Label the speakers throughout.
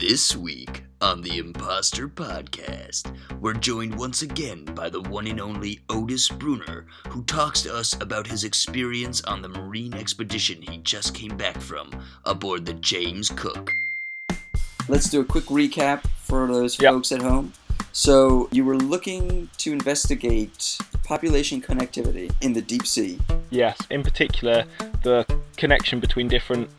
Speaker 1: This week on the Imposter Podcast, we're joined once again by the one and only Otis Brunner, who talks to us about his experience on the marine expedition he just came back from aboard the James Cook.
Speaker 2: Let's do a quick recap for those
Speaker 3: Yep.
Speaker 2: folks at home. So, you were looking to investigate population connectivity in the deep sea.
Speaker 3: Yes, in particular, the connection between different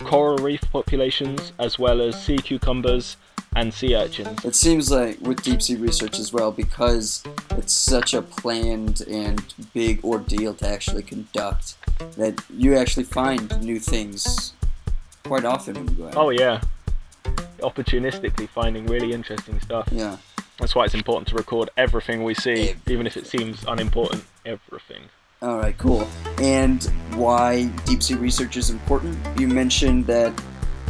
Speaker 3: coral reef populations as well as sea cucumbers and sea urchins.
Speaker 2: It seems like with deep sea research as well, because it's such a planned and big ordeal to actually conduct, that you actually find new things quite often when you go out.
Speaker 3: Oh, yeah. Opportunistically finding really interesting stuff.
Speaker 2: yeah.
Speaker 3: That's why it's important to record everything we see,
Speaker 2: Everything.
Speaker 3: even if it seems unimportant. Everything.
Speaker 2: All right, cool. And why deep sea research is important? You mentioned that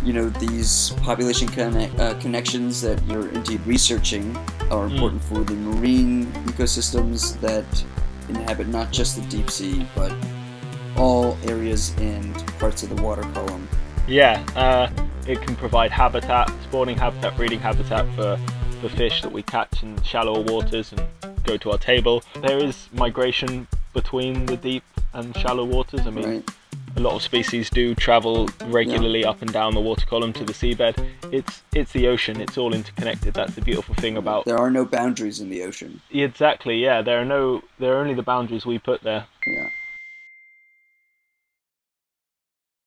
Speaker 2: you know these population conne- uh, connections that you're indeed researching are
Speaker 3: Mm.
Speaker 2: important for the marine ecosystems that inhabit not just the deep sea but all areas and parts of the water column.
Speaker 3: Yeah, uh, it can provide habitat, spawning habitat, breeding habitat for the fish that we catch in shallower waters and go to our table. There is migration between the deep and shallow waters. I mean,
Speaker 2: Right?
Speaker 3: a lot of species do travel regularly up and down the water column to the seabed. It's it's the ocean. It's all interconnected. That's the beautiful thing about.
Speaker 2: There are no boundaries in the ocean.
Speaker 3: Exactly. Yeah. There are no. There are only the boundaries we put there.
Speaker 2: Yeah.